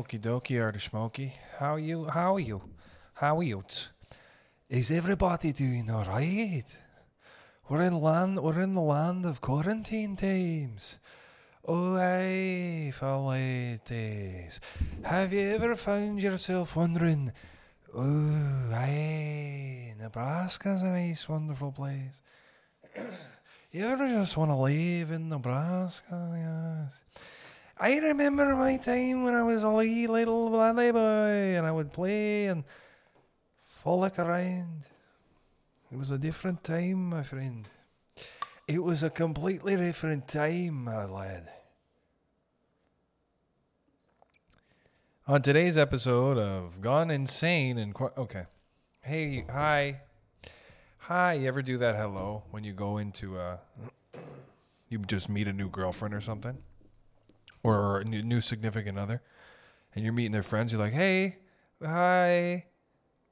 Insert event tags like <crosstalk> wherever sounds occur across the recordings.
Okie dokie, the Smoky. How you? How are you? How are you? Is everybody doing all right? We're in land. We're in the land of quarantine times. Oh, aye, ladies. Have you ever found yourself wondering? Oh, aye, Nebraska's a nice, wonderful place. <coughs> you ever just want to live in Nebraska? Yes. I remember my time when I was a wee little laddie boy and I would play and frolic around. It was a different time, my friend. It was a completely different time, my lad. On today's episode of Gone Insane and Qu- okay, hey, hi, hi. You ever do that hello when you go into uh, you just meet a new girlfriend or something? Or a new, significant other, and you're meeting their friends, you're like, "Hey, hi,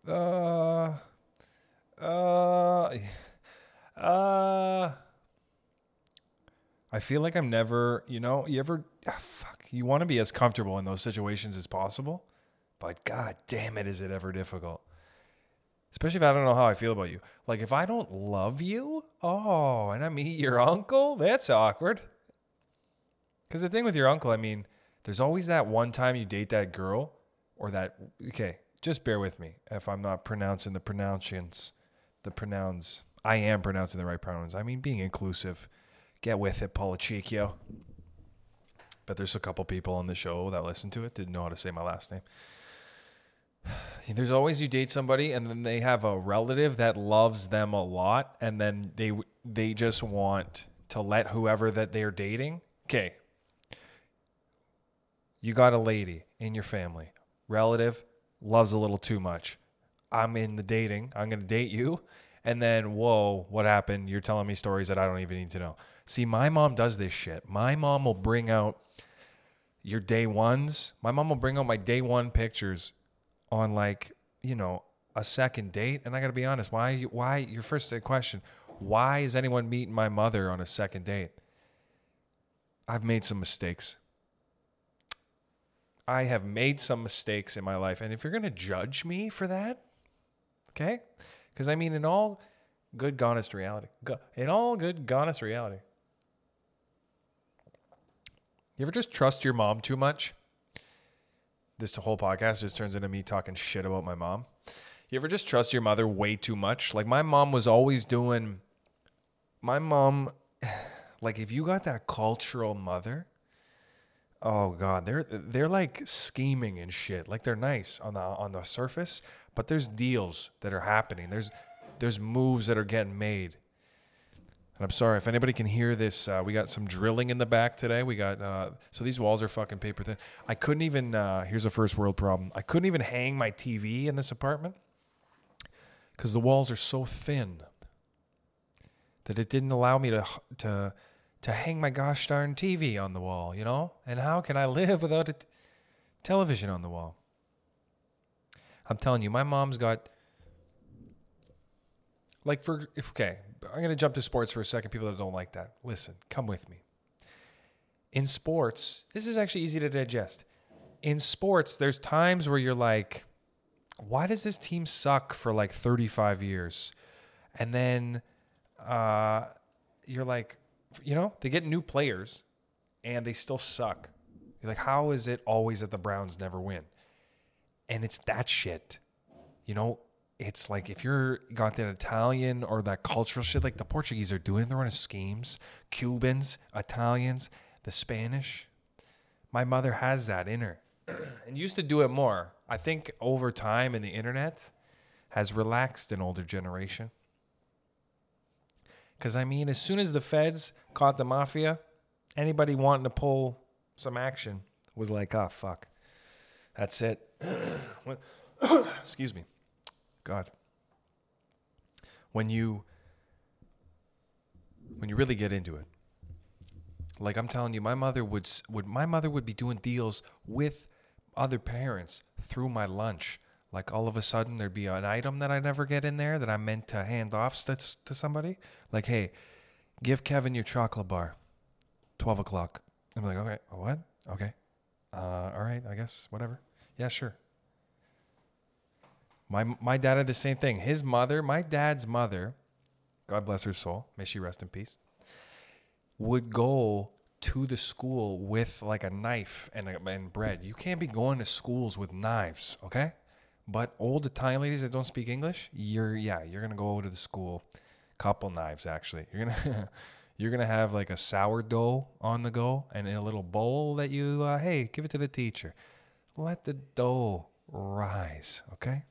uh, uh, uh." I feel like I'm never, you know, you ever, ah, fuck, you want to be as comfortable in those situations as possible, but god damn it, is it ever difficult. Especially if I don't know how I feel about you. Like if I don't love you, oh, and I meet your uncle, that's awkward. Because the thing with your uncle, I mean, there's always that one time you date that girl or that, okay, just bear with me if I'm not pronouncing the pronunciations, the pronouns. I am pronouncing the right pronouns. I mean, being inclusive. Get with it, Polachicchio. But there's a couple people on the show that listen to it didn't know how to say my last name. <sighs> There's always you date somebody and then they have a relative that loves them a lot and then they they just want to let whoever that they're dating. Okay, you got a lady in your family, relative, loves a little too much. I'm in the dating. I'm going to date you. And then, whoa, what happened? You're telling me stories that I don't even need to know. See, my mom does this shit. My mom will bring out your day ones. My mom will bring out my day one pictures on like, you know, a second date. And I got to be honest, why, why, your first question, why is anyone meeting my mother on a second date? I've made some mistakes. I have made some mistakes in my life. And if you're going to judge me for that, okay? Because I mean, in all good, honest reality, in all good, honest reality, you ever just trust your mom too much? This whole podcast just turns into me talking shit about my mom. You ever just trust your mother way too much? Like my mom was always doing, my mom, <sighs> like if you got that cultural mother, Oh god, they're they're like scheming and shit. Like they're nice on the on the surface, but there's deals that are happening. There's there's moves that are getting made. And I'm sorry if anybody can hear this. Uh, we got some drilling in the back today. We got uh, so these walls are fucking paper thin. I couldn't even. Uh, here's a first world problem. I couldn't even hang my TV in this apartment because the walls are so thin that it didn't allow me to to to hang my gosh darn TV on the wall, you know? And how can I live without a t- television on the wall? I'm telling you, my mom's got like for if okay, I'm going to jump to sports for a second people that don't like that. Listen, come with me. In sports, this is actually easy to digest. In sports, there's times where you're like why does this team suck for like 35 years? And then uh, you're like, you know, they get new players and they still suck. You're like, how is it always that the Browns never win? And it's that shit. You know, it's like if you're got that Italian or that cultural shit, like the Portuguese are doing, they're running schemes. Cubans, Italians, the Spanish. My mother has that in her <clears throat> and used to do it more. I think over time in the internet has relaxed an older generation. Because, I mean, as soon as the feds caught the mafia, anybody wanting to pull some action was like, oh, fuck. That's it. <coughs> <coughs> Excuse me. God. When you when you really get into it. Like I'm telling you, my mother would would my mother would be doing deals with other parents through my lunch. Like all of a sudden there'd be an item that I never get in there that I meant to hand off to, to somebody. Like, hey, give Kevin your chocolate bar. 12 o'clock. I'm like, okay, what? Okay. Uh, all right, I guess whatever. Yeah, sure. My my dad had the same thing. His mother, my dad's mother, God bless her soul, may she rest in peace, would go to the school with like a knife and and bread. You can't be going to schools with knives, okay? But old Italian ladies that don't speak English, you're yeah, you're gonna go to the school, couple knives actually. You're gonna <laughs> you're gonna have like a sourdough on the go and in a little bowl that you uh, hey give it to the teacher. Let the dough rise, okay?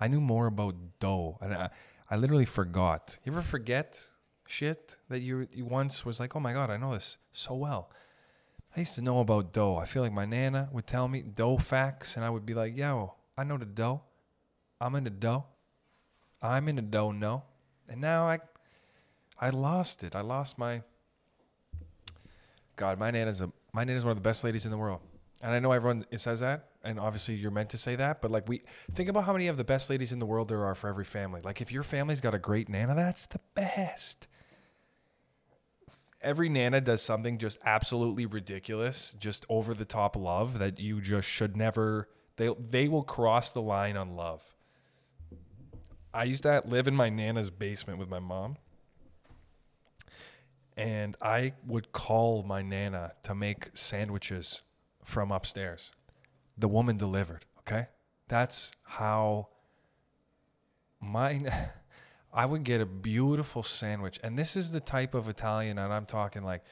I knew more about dough, and I, I literally forgot. You ever forget shit that you you once was like, oh my god, I know this so well. I used to know about dough. I feel like my nana would tell me dough facts, and I would be like, yo, I know the dough. I'm in the dough. I'm in the dough, no. And now I I lost it. I lost my God, my nana's a my nana's one of the best ladies in the world. And I know everyone says that, and obviously you're meant to say that, but like we think about how many of the best ladies in the world there are for every family. Like if your family's got a great nana, that's the best. Every nana does something just absolutely ridiculous, just over the top love that you just should never they they will cross the line on love. I used to live in my nana's basement with my mom. And I would call my nana to make sandwiches from upstairs. The woman delivered, okay? That's how mine <laughs> I would get a beautiful sandwich. And this is the type of Italian and I'm talking like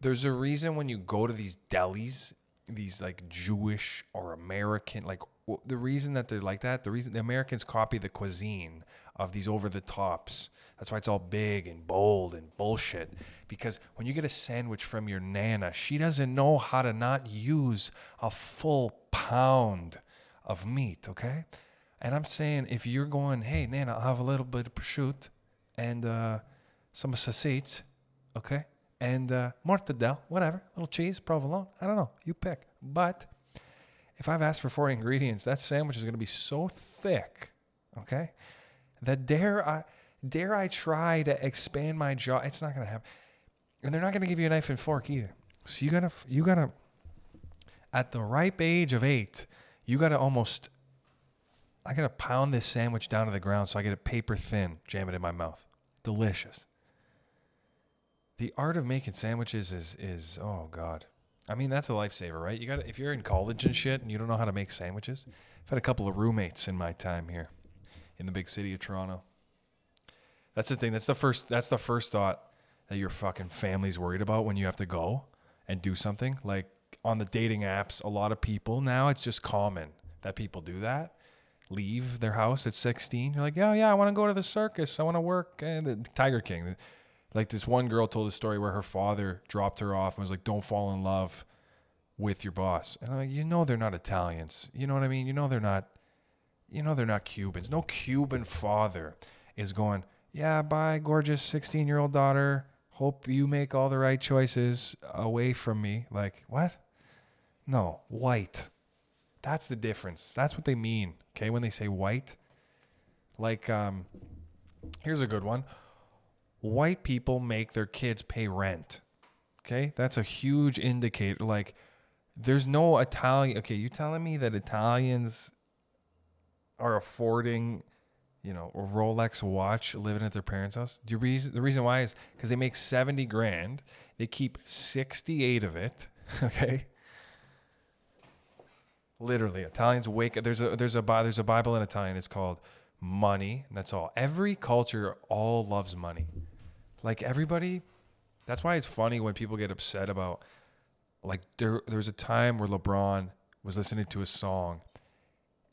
there's a reason when you go to these delis, these like Jewish or American like the reason that they're like that, the reason the Americans copy the cuisine of these over the tops. That's why it's all big and bold and bullshit. Because when you get a sandwich from your nana, she doesn't know how to not use a full pound of meat, okay? And I'm saying if you're going, hey, nana, I'll have a little bit of prosciutto and uh, some sausage, okay? And uh, mortadella, whatever, little cheese, provolone, I don't know, you pick. But if I've asked for four ingredients, that sandwich is going to be so thick, okay? That dare I dare I try to expand my jaw? It's not going to happen. And they're not going to give you a knife and fork either. So you got to you got to at the ripe age of 8, you got to almost I got to pound this sandwich down to the ground so I get it paper thin, jam it in my mouth. Delicious. The art of making sandwiches is is oh god. I mean, that's a lifesaver, right? You got if you're in college and shit and you don't know how to make sandwiches. I've had a couple of roommates in my time here in the big city of Toronto. That's the thing. That's the first that's the first thought that your fucking family's worried about when you have to go and do something. Like on the dating apps, a lot of people now it's just common that people do that. Leave their house at 16. You're like, oh yeah, I want to go to the circus. I want to work and the Tiger King." Like this one girl told a story where her father dropped her off and was like, "Don't fall in love with your boss." And I'm like, "You know they're not Italians. You know what I mean? You know they're not you know they're not Cubans. No Cuban father is going, "Yeah, bye, gorgeous 16-year-old daughter. Hope you make all the right choices away from me." Like, what? No, white. That's the difference. That's what they mean, okay, when they say white. Like um here's a good one white people make their kids pay rent. Okay? That's a huge indicator. Like, there's no Italian. Okay, you telling me that Italians are affording, you know, a Rolex watch living at their parents' house? The reason, the reason why is because they make 70 grand. They keep 68 of it. <laughs> Okay? Literally, Italians wake. There's a there's a there's a Bible in Italian. It's called money. That's all. Every culture all loves money. Like everybody, that's why it's funny when people get upset about like there there was a time where LeBron was listening to a song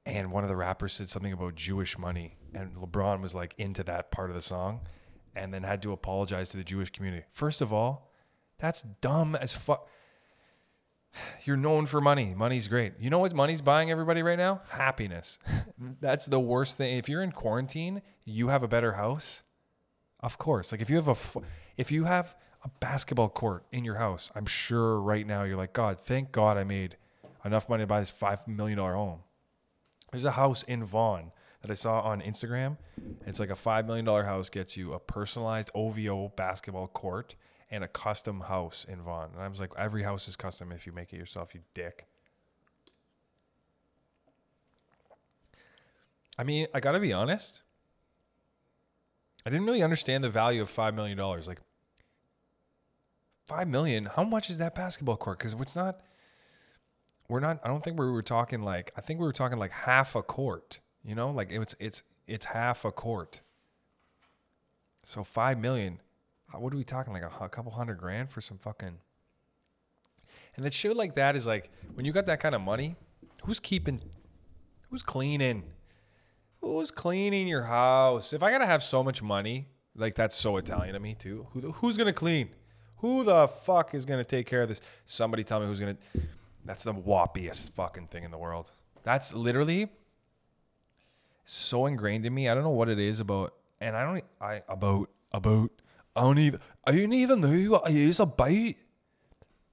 and one of the rappers said something about Jewish money and LeBron was like into that part of the song and then had to apologize to the Jewish community. First of all, that's dumb as fuck. You're known for money. Money's great. You know what money's buying everybody right now? Happiness. <laughs> that's the worst thing. If you're in quarantine, you have a better house of course. Like if you have a if you have a basketball court in your house, I'm sure right now you're like, God, thank God I made enough money to buy this five million dollar home. There's a house in Vaughan that I saw on Instagram. It's like a five million dollar house gets you a personalized OVO basketball court and a custom house in Vaughan. And I was like, every house is custom if you make it yourself, you dick. I mean, I got to be honest. I didn't really understand the value of $5 million. Like, 5 million, how much is that basketball court? Because it's not, we're not, I don't think we were talking like, I think we were talking like half a court, you know, like it's, it's, it's half a court. So 5 million, what are we talking? Like a, a couple hundred grand for some fucking, and that shit like that is like, when you got that kind of money, who's keeping, who's cleaning? Who's cleaning your house? If I gotta have so much money, like that's so Italian to me too. Who, who's gonna clean? Who the fuck is gonna take care of this? Somebody tell me who's gonna. That's the whoppiest fucking thing in the world. That's literally so ingrained in me. I don't know what it is about, and I don't. I about about. I don't even. I don't even know what it is about.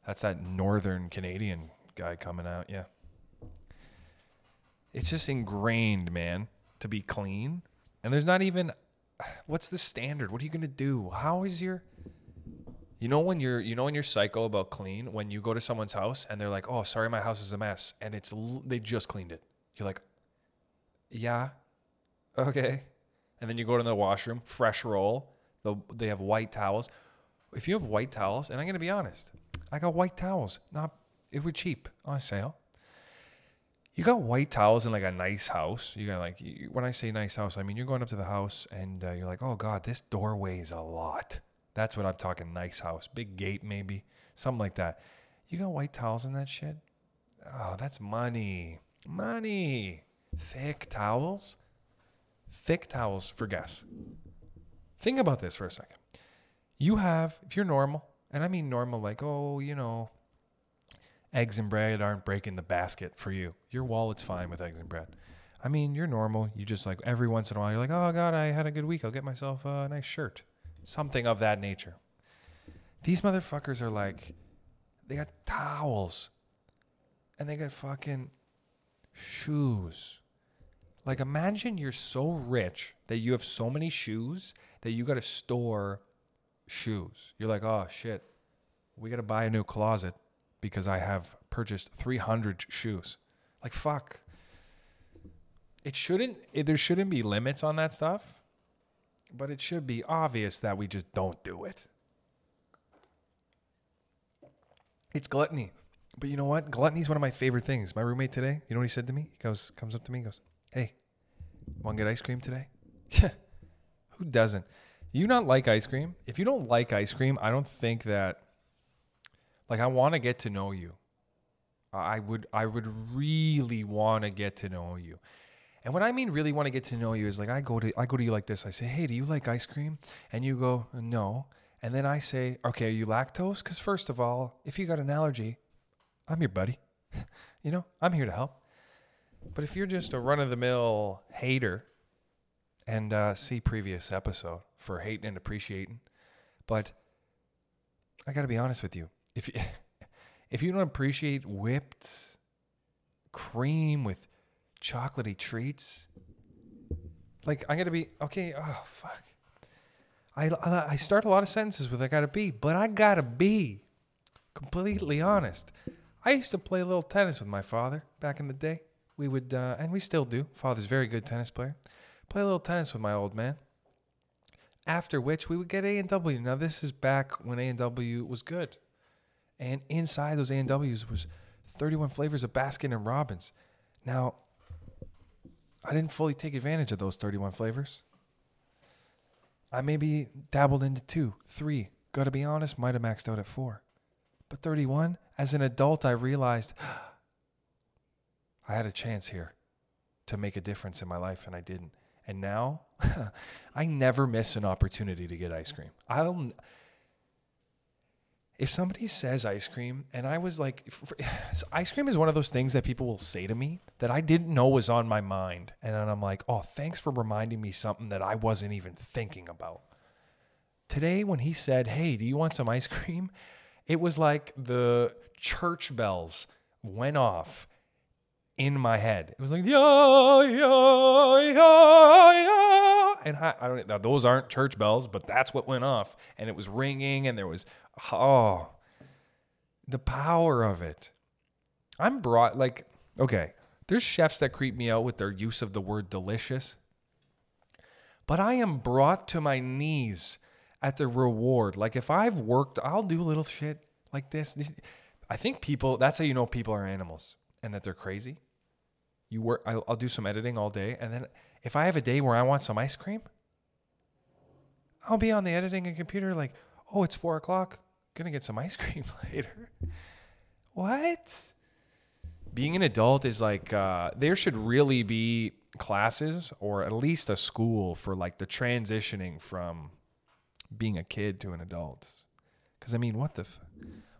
That's that northern Canadian guy coming out. Yeah. It's just ingrained, man to be clean. And there's not even what's the standard? What are you to do? How is your You know when you're you know when you're psycho about clean when you go to someone's house and they're like, "Oh, sorry my house is a mess." And it's they just cleaned it. You're like, "Yeah. Okay." And then you go to the washroom, fresh roll. The, they have white towels. If you have white towels, and I'm going to be honest, I got white towels. Not it was cheap on sale you got white towels in like a nice house. You got like you, when I say nice house, I mean you're going up to the house and uh, you're like, oh god, this door weighs a lot. That's what I'm talking. Nice house, big gate maybe, something like that. You got white towels in that shit. Oh, that's money, money. Thick towels, thick towels for guests. Think about this for a second. You have, if you're normal, and I mean normal, like oh, you know, eggs and bread aren't breaking the basket for you. Your wallet's fine with eggs and bread. I mean, you're normal. You just like every once in a while, you're like, oh God, I had a good week. I'll get myself a nice shirt. Something of that nature. These motherfuckers are like, they got towels and they got fucking shoes. Like, imagine you're so rich that you have so many shoes that you got to store shoes. You're like, oh shit, we got to buy a new closet because I have purchased 300 shoes. Like fuck. It shouldn't it, there shouldn't be limits on that stuff, but it should be obvious that we just don't do it. It's gluttony. But you know what? Gluttony is one of my favorite things. My roommate today, you know what he said to me? He goes comes up to me, goes, "Hey, want to get ice cream today?" <laughs> Yeah. Who doesn't? Do you not like ice cream? If you don't like ice cream, I don't think that like I want to get to know you. I would I would really want to get to know you. And what I mean really want to get to know you is like I go to I go to you like this. I say, "Hey, do you like ice cream?" And you go, "No." And then I say, "Okay, are you lactose?" Cuz first of all, if you got an allergy, I'm your buddy. <laughs> you know, I'm here to help. But if you're just a run of the mill hater, and uh, see previous episode for hating and appreciating, but I got to be honest with you if you, <laughs> if you don't appreciate whipped cream with chocolatey treats, like I gotta be okay. Oh fuck, I I start a lot of sentences with I gotta be, but I gotta be completely honest. I used to play a little tennis with my father back in the day. We would, uh, and we still do. Father's very good tennis player. Play a little tennis with my old man. After which we would get A and W. Now this is back when A and W was good. And inside those A&Ws was 31 flavors of Baskin and Robbins. Now, I didn't fully take advantage of those 31 flavors. I maybe dabbled into two, three. Gotta be honest, might have maxed out at four. But 31, as an adult, I realized I had a chance here to make a difference in my life, and I didn't. And now, <laughs> I never miss an opportunity to get ice cream. I'll if somebody says ice cream and I was like, <sighs> ice cream is one of those things that people will say to me that I didn't know was on my mind. And then I'm like, oh, thanks for reminding me something that I wasn't even thinking about. Today, when he said, hey, do you want some ice cream? It was like the church bells went off in my head. It was like yeah, yeah, yeah, yeah. And I, I don't. Now those aren't church bells, but that's what went off, and it was ringing, and there was oh, the power of it. I'm brought like okay. There's chefs that creep me out with their use of the word delicious, but I am brought to my knees at the reward. Like if I've worked, I'll do little shit like this I think people. That's how you know people are animals and that they're crazy. You work. I'll, I'll do some editing all day, and then if I have a day where I want some ice cream, I'll be on the editing and computer like, oh, it's four o'clock. Gonna get some ice <laughs> cream later. what? Being an adult is like uh, there should really be classes or at least a school for like the transitioning from being a kid to an adult. Because I mean, what the, f-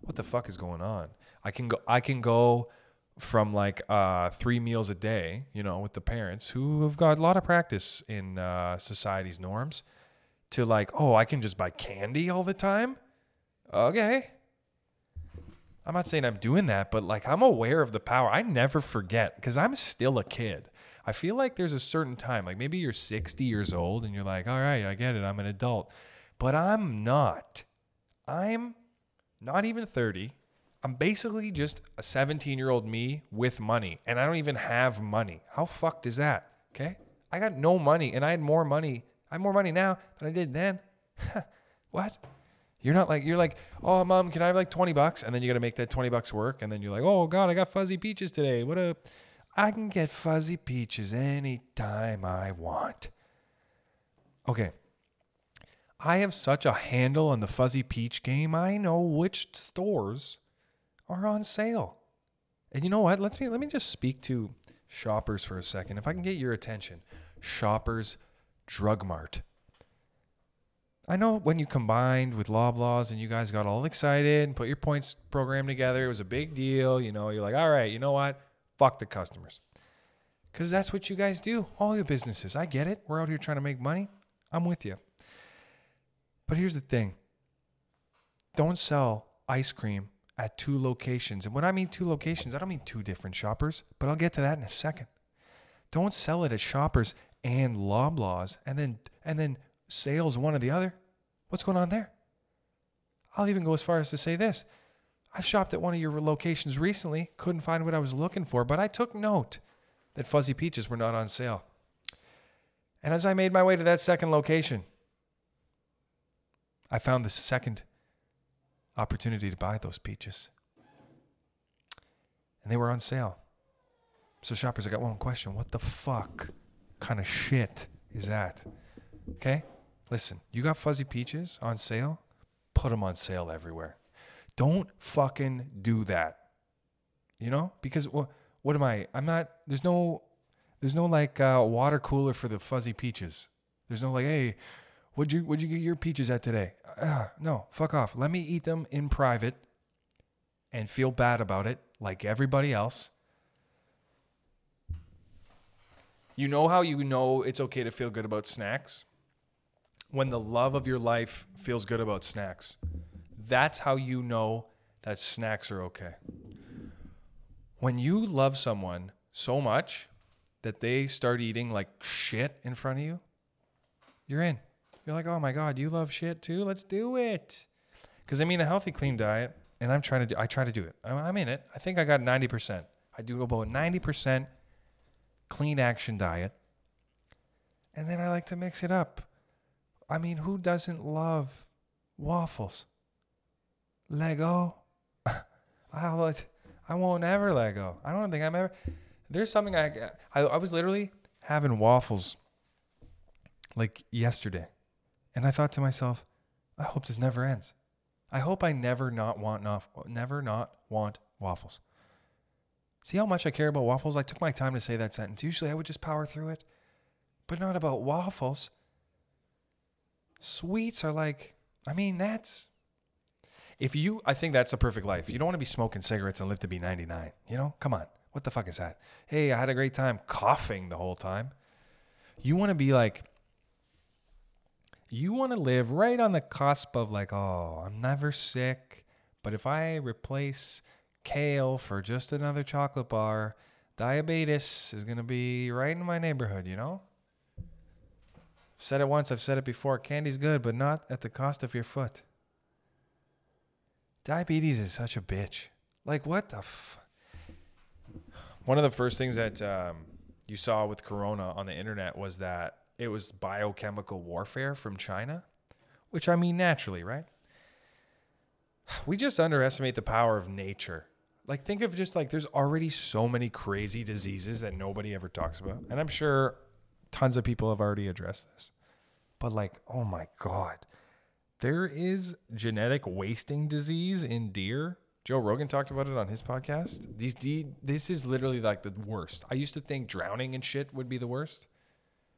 what the fuck is going on? I can go. I can go from like uh, three meals a day, you know, with the parents who have got a lot of practice in uh, society's norms, to like, oh, I can just buy candy all the time. Okay. I'm not saying I'm doing that, but like I'm aware of the power. I never forget because I'm still a kid. I feel like there's a certain time, like maybe you're 60 years old and you're like, all right, I get it, I'm an adult. But I'm not. I'm not even 30. I'm basically just a 17 year old me with money, and I don't even have money. How fucked is that? Okay. I got no money, and I had more money. I have more money now than I did then. <laughs> what? You're not like, you're like, oh, mom, can I have like 20 bucks? And then you got to make that 20 bucks work. And then you're like, oh, God, I got fuzzy peaches today. What a, I can get fuzzy peaches anytime I want. Okay. I have such a handle on the fuzzy peach game. I know which stores are on sale. And you know what? Let's me let me just speak to shoppers for a second. If I can get your attention. Shoppers Drug Mart. I know when you combined with Loblaws and you guys got all excited and put your points program together, it was a big deal. You know, you're like, all right, you know what? Fuck the customers. Because that's what you guys do, all your businesses. I get it. We're out here trying to make money. I'm with you. But here's the thing don't sell ice cream at two locations. And when I mean two locations, I don't mean two different shoppers, but I'll get to that in a second. Don't sell it at shoppers and Loblaws and then and then sales one or the other. What's going on there? I'll even go as far as to say this. I've shopped at one of your locations recently, couldn't find what I was looking for, but I took note that fuzzy peaches were not on sale. And as I made my way to that second location, I found the second opportunity to buy those peaches. And they were on sale. So, shoppers, I got one question. What the fuck kind of shit is that? Okay? Listen, you got fuzzy peaches on sale? Put them on sale everywhere. Don't fucking do that. You know? Because what, what am I? I'm not, there's no, there's no like uh, water cooler for the fuzzy peaches. There's no like, hey, what'd you, what'd you get your peaches at today? Uh, no, fuck off. Let me eat them in private and feel bad about it like everybody else. You know how you know it's okay to feel good about snacks? When the love of your life feels good about snacks. That's how you know that snacks are okay. When you love someone so much that they start eating like shit in front of you, you're in. You're like, oh my God, you love shit too? Let's do it. Because I mean, a healthy, clean diet, and I'm trying to do, I try to do it. I'm, I'm in it. I think I got 90%. I do about 90% clean action diet. And then I like to mix it up. I mean, who doesn't love waffles? Lego? <laughs> I'll, I won't ever let go. I don't think I'm ever. There's something I, I, I was literally having waffles like yesterday. And I thought to myself, I hope this never ends. I hope I never not want not, never not want waffles. See how much I care about waffles? I took my time to say that sentence. Usually I would just power through it, but not about waffles. Sweets are like, I mean, that's if you I think that's the perfect life. You don't want to be smoking cigarettes and live to be 99. You know? Come on. What the fuck is that? Hey, I had a great time coughing the whole time. You want to be like you want to live right on the cusp of like, oh, I'm never sick, but if I replace kale for just another chocolate bar, diabetes is going to be right in my neighborhood, you know? Said it once, I've said it before. Candy's good, but not at the cost of your foot. Diabetes is such a bitch. Like, what the f? One of the first things that um, you saw with Corona on the internet was that it was biochemical warfare from China, which I mean, naturally, right? We just underestimate the power of nature. Like, think of just like there's already so many crazy diseases that nobody ever talks about. And I'm sure tons of people have already addressed this. But, like, oh my God, there is genetic wasting disease in deer. Joe Rogan talked about it on his podcast. These de- this is literally like the worst. I used to think drowning and shit would be the worst.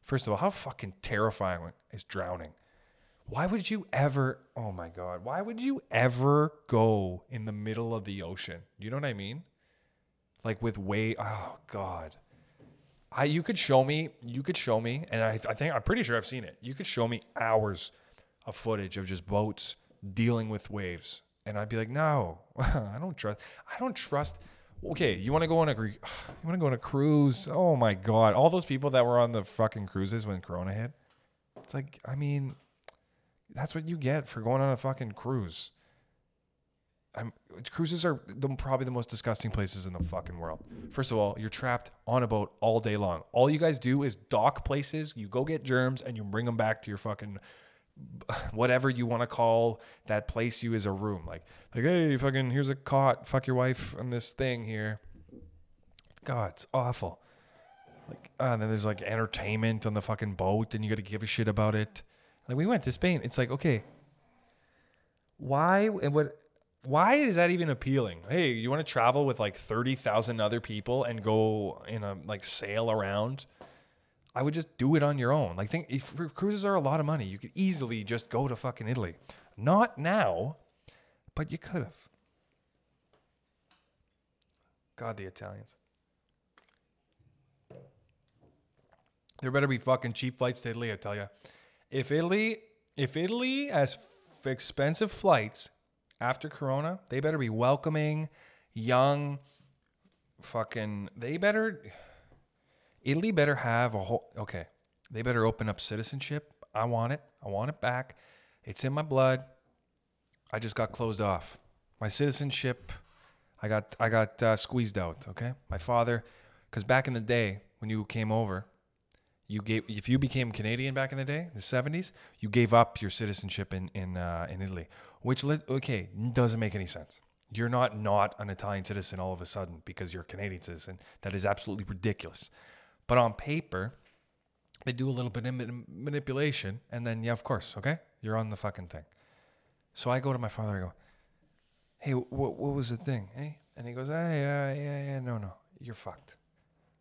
First of all, how fucking terrifying is drowning? Why would you ever, oh my God, why would you ever go in the middle of the ocean? You know what I mean? Like with way, oh God. I, you could show me, you could show me, and I, I think, I'm pretty sure I've seen it. You could show me hours of footage of just boats dealing with waves. And I'd be like, no, <laughs> I don't trust, I don't trust. Okay, you want to go on a, <sighs> you want to go on a cruise? Oh my God. All those people that were on the fucking cruises when Corona hit. It's like, I mean, that's what you get for going on a fucking cruise. I'm, cruises are the, probably the most disgusting places in the fucking world. First of all, you're trapped on a boat all day long. All you guys do is dock places. You go get germs and you bring them back to your fucking <sighs> whatever you want to call that place you as a room. Like, like, hey, fucking, here's a cot. Fuck your wife on this thing here. God, it's awful. Like, uh, and then there's like entertainment on the fucking boat, and you got to give a shit about it. Like, we went to Spain. It's like, okay, why and what? Why is that even appealing? Hey, you want to travel with like thirty thousand other people and go in a like sail around? I would just do it on your own. Like, think if cruises are a lot of money, you could easily just go to fucking Italy. Not now, but you could have. God, the Italians. There better be fucking cheap flights to Italy, I tell you. If Italy, if Italy has f- expensive flights after Corona, they better be welcoming, young, fucking. They better Italy better have a whole. Okay, they better open up citizenship. I want it. I want it back. It's in my blood. I just got closed off. My citizenship, I got I got uh, squeezed out. Okay, my father, because back in the day when you came over, you gave if you became Canadian back in the day, the seventies, you gave up your citizenship in in uh, in Italy, which okay doesn't make any sense. You're not not an Italian citizen all of a sudden because you're a Canadian citizen. That is absolutely ridiculous. But on paper, they do a little bit of manipulation, and then yeah, of course, okay, you're on the fucking thing. So I go to my father. I go, "Hey, what what was the thing? Hey?" And he goes, "Hey, uh, yeah, yeah, no, no, you're fucked."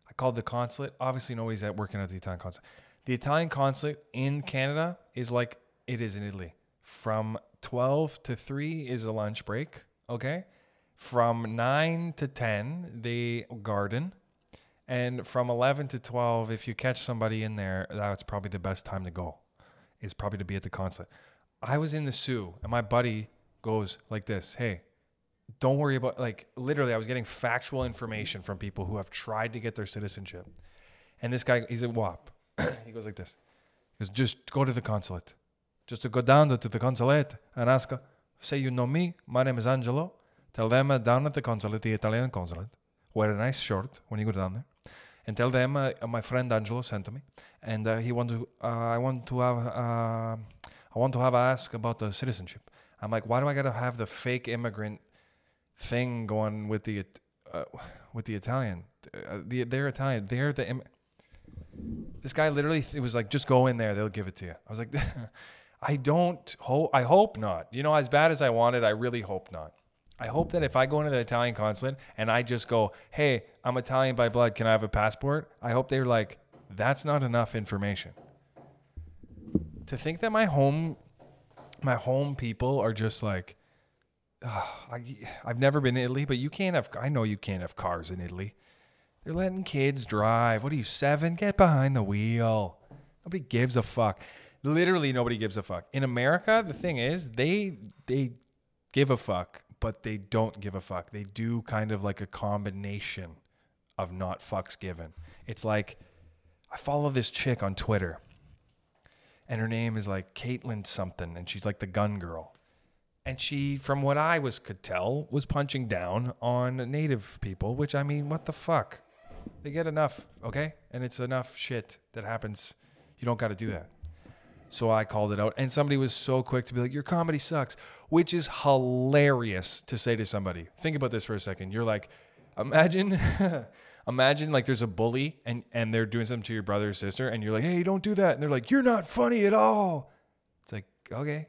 I called the consulate. Obviously, nobody's at working at the Italian consulate. The Italian consulate in Canada is like it is in Italy. From 12 to 3 is a lunch break, okay? From 9 to 10, they garden. And from 11 to 12, if you catch somebody in there, that's probably the best time to go, is probably to be at the consulate. I was in the Soo, and my buddy goes like this Hey, don't worry about, like, literally, I was getting factual information from people who have tried to get their citizenship. And this guy, he's a WAP. <clears throat> he goes like this He goes, Just go to the consulate. Just to go down to the consulate and ask, say, you know me, my name is Angelo. Tell them down at the consulate, the Italian consulate, wear a nice shirt when you go down there and tell them uh, my friend Angelo sent to me, and uh, he want to. Uh, I want to have. Uh, I want to have ask about the citizenship. I'm like, why do I gotta have the fake immigrant thing going with the uh, with the Italian? Uh, the, they're Italian. They're the. Im- this guy literally it was like, just go in there. They'll give it to you. I was like, <laughs> I don't hope. I hope not. You know, as bad as I wanted, I really hope not. I hope that if I go into the Italian consulate and I just go, "Hey, I'm Italian by blood. Can I have a passport?" I hope they're like, "That's not enough information." To think that my home, my home people are just like, oh, I, I've never been to Italy, but you can't have. I know you can't have cars in Italy. They're letting kids drive. What are you seven? Get behind the wheel. Nobody gives a fuck. Literally, nobody gives a fuck. In America, the thing is, they they give a fuck but they don't give a fuck. They do kind of like a combination of not fucks given. It's like I follow this chick on Twitter, and her name is like Caitlin something, and she's like the gun girl. And she, from what I was could tell, was punching down on native people, which I mean, what the fuck? They get enough, okay? And it's enough shit that happens. You don't got to do that. So I called it out, and somebody was so quick to be like, "Your comedy sucks," which is hilarious to say to somebody. Think about this for a second. You're like, imagine, <laughs> imagine like there's a bully and and they're doing something to your brother or sister, and you're like, "Hey, don't do that," and they're like, "You're not funny at all." It's like, okay,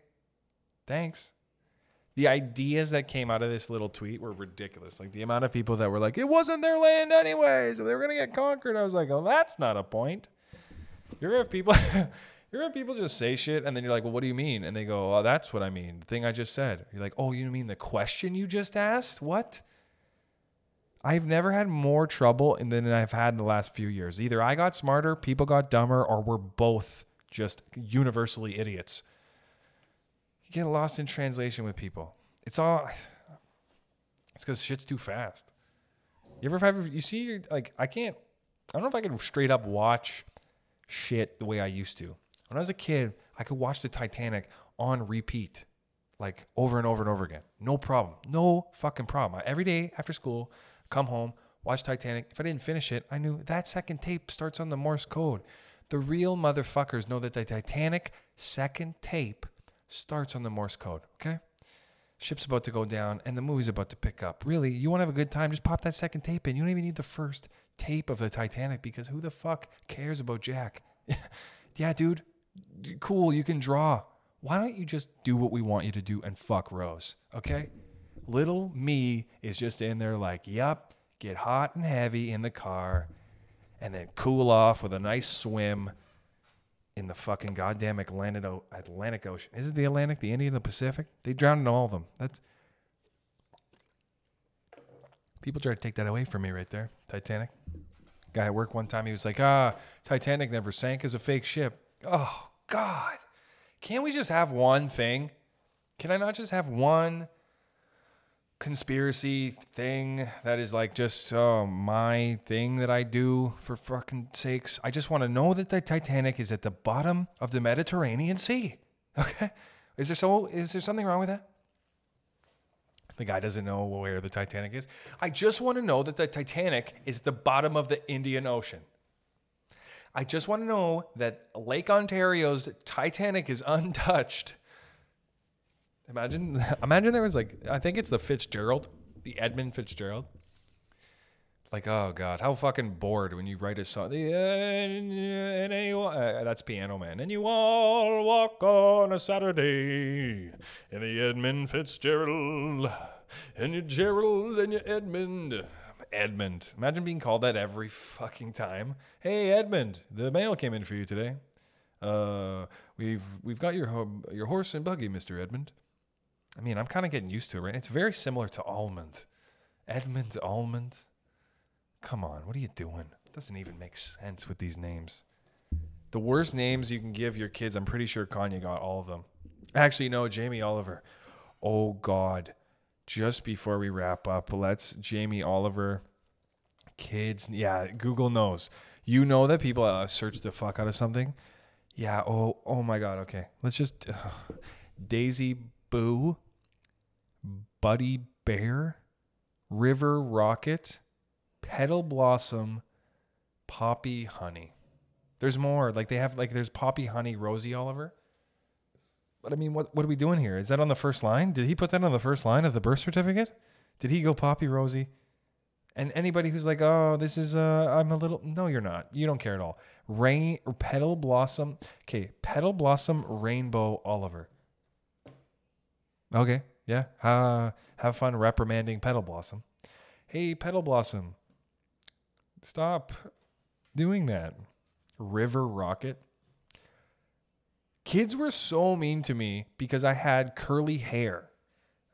thanks. The ideas that came out of this little tweet were ridiculous. Like the amount of people that were like, "It wasn't their land anyway, so they were gonna get conquered." I was like, "Oh, that's not a point." You're have people. <laughs> You're people just say shit, and then you're like, "Well, what do you mean?" And they go, "Oh, that's what I mean. The thing I just said." You're like, "Oh, you mean the question you just asked? What?" I've never had more trouble than I've had in the last few years. Either I got smarter, people got dumber, or we're both just universally idiots. You get lost in translation with people. It's all. It's because shit's too fast. You ever have you see like I can't. I don't know if I can straight up watch shit the way I used to. When I was a kid, I could watch the Titanic on repeat, like over and over and over again. No problem. No fucking problem. Every day after school, come home, watch Titanic. If I didn't finish it, I knew that second tape starts on the Morse code. The real motherfuckers know that the Titanic second tape starts on the Morse code, okay? Ship's about to go down and the movie's about to pick up. Really, you want to have a good time? Just pop that second tape in. You don't even need the first tape of the Titanic because who the fuck cares about Jack? <laughs> yeah, dude, cool, you can draw. Why don't you just do what we want you to do and fuck Rose, okay? Little me is just in there like, yup, get hot and heavy in the car and then cool off with a nice swim in the fucking goddamn Atlantic, Atlantic Ocean. Is it the Atlantic, the Indian, the Pacific? They drown in all of them. That's people try to take that away from me right there. Titanic. Guy at work one time, he was like, "Ah, Titanic never sank as a fake ship." Oh God, can't we just have one thing? Can I not just have one conspiracy thing that is like just uh, my thing that I do for fucking sakes? I just want to know that the Titanic is at the bottom of the Mediterranean Sea. <laughs> Okay, is there so is there something wrong with that? The guy doesn't know where the Titanic is. I just want to know that the Titanic is at the bottom of the Indian Ocean. I just want to know that Lake Ontario's Titanic is <laughs> untouched. Imagine, <laughs> imagine there was like, I think it's the Fitzgerald, the Edmund Fitzgerald. Like, oh god, how fucking bored when you write a song. The uh, that's Piano Man. And you all walk on a Saturday in the Edmund Fitzgerald, and you Gerald and you Edmund. Edmund. Imagine being called that every fucking time. Hey Edmund, the mail came in for you today. Uh, we've we've got your your horse and buggy, Mister Edmund. I mean, I'm kind of getting used to it. Right? It's very similar to almond. Edmund Almond. Come on, what are you doing? It doesn't even make sense with these names. The worst names you can give your kids, I'm pretty sure Kanye got all of them. Actually, no, Jamie Oliver. Oh, God. Just before we wrap up, let's Jamie Oliver. Kids, yeah, Google knows. You know that people uh, search the fuck out of something. Yeah. Oh. Oh my God. Okay. Let's just uh, <sighs> Daisy Boo, Buddy Bear, River Rocket, Petal Blossom, Poppy Honey. There's more. Like they have like there's Poppy Honey Rosie Oliver. But I mean, what what are we doing here? Is that on the first line? Did he put that on the first line of the birth certificate? Did he go Poppy Rosie? And anybody who's like, oh, this is uh, I'm a little no, you're not. You don't care at all. Rain or Petal Blossom. Okay, Petal Blossom Rainbow Oliver. Okay, yeah. Uh, have fun reprimanding Petal Blossom. Hey, Petal Blossom, stop doing that. River Rocket. Kids were so mean to me because I had curly hair.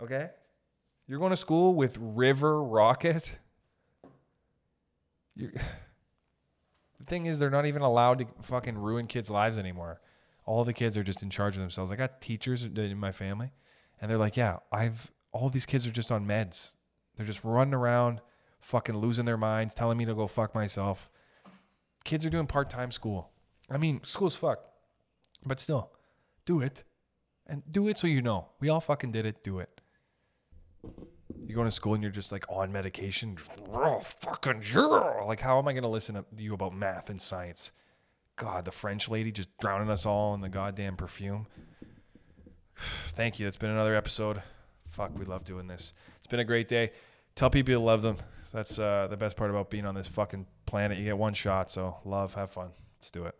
Okay? You're going to school with River Rocket? You're, <sighs> the thing is, they're not even allowed to fucking ruin kids' lives anymore. All the kids are just in charge of themselves. I got teachers in my family, and they're like, yeah, I've, all these kids are just on meds. They're just running around fucking losing their minds, telling me to go fuck myself. Kids are doing part time school. I mean, school's fuck, but still, do it. And do it so you know. We all fucking did it. Do it. You're going to school and you're just like on medication. Oh, fucking yeah. Like, how am I going to listen to you about math and science? God, the French lady just drowning us all in the goddamn perfume. <sighs> Thank you. It's been another episode. Fuck, we love doing this. It's been a great day. Tell people you love them. That's uh, the best part about being on this fucking planet. You get one shot, so love, have fun. Let's do it.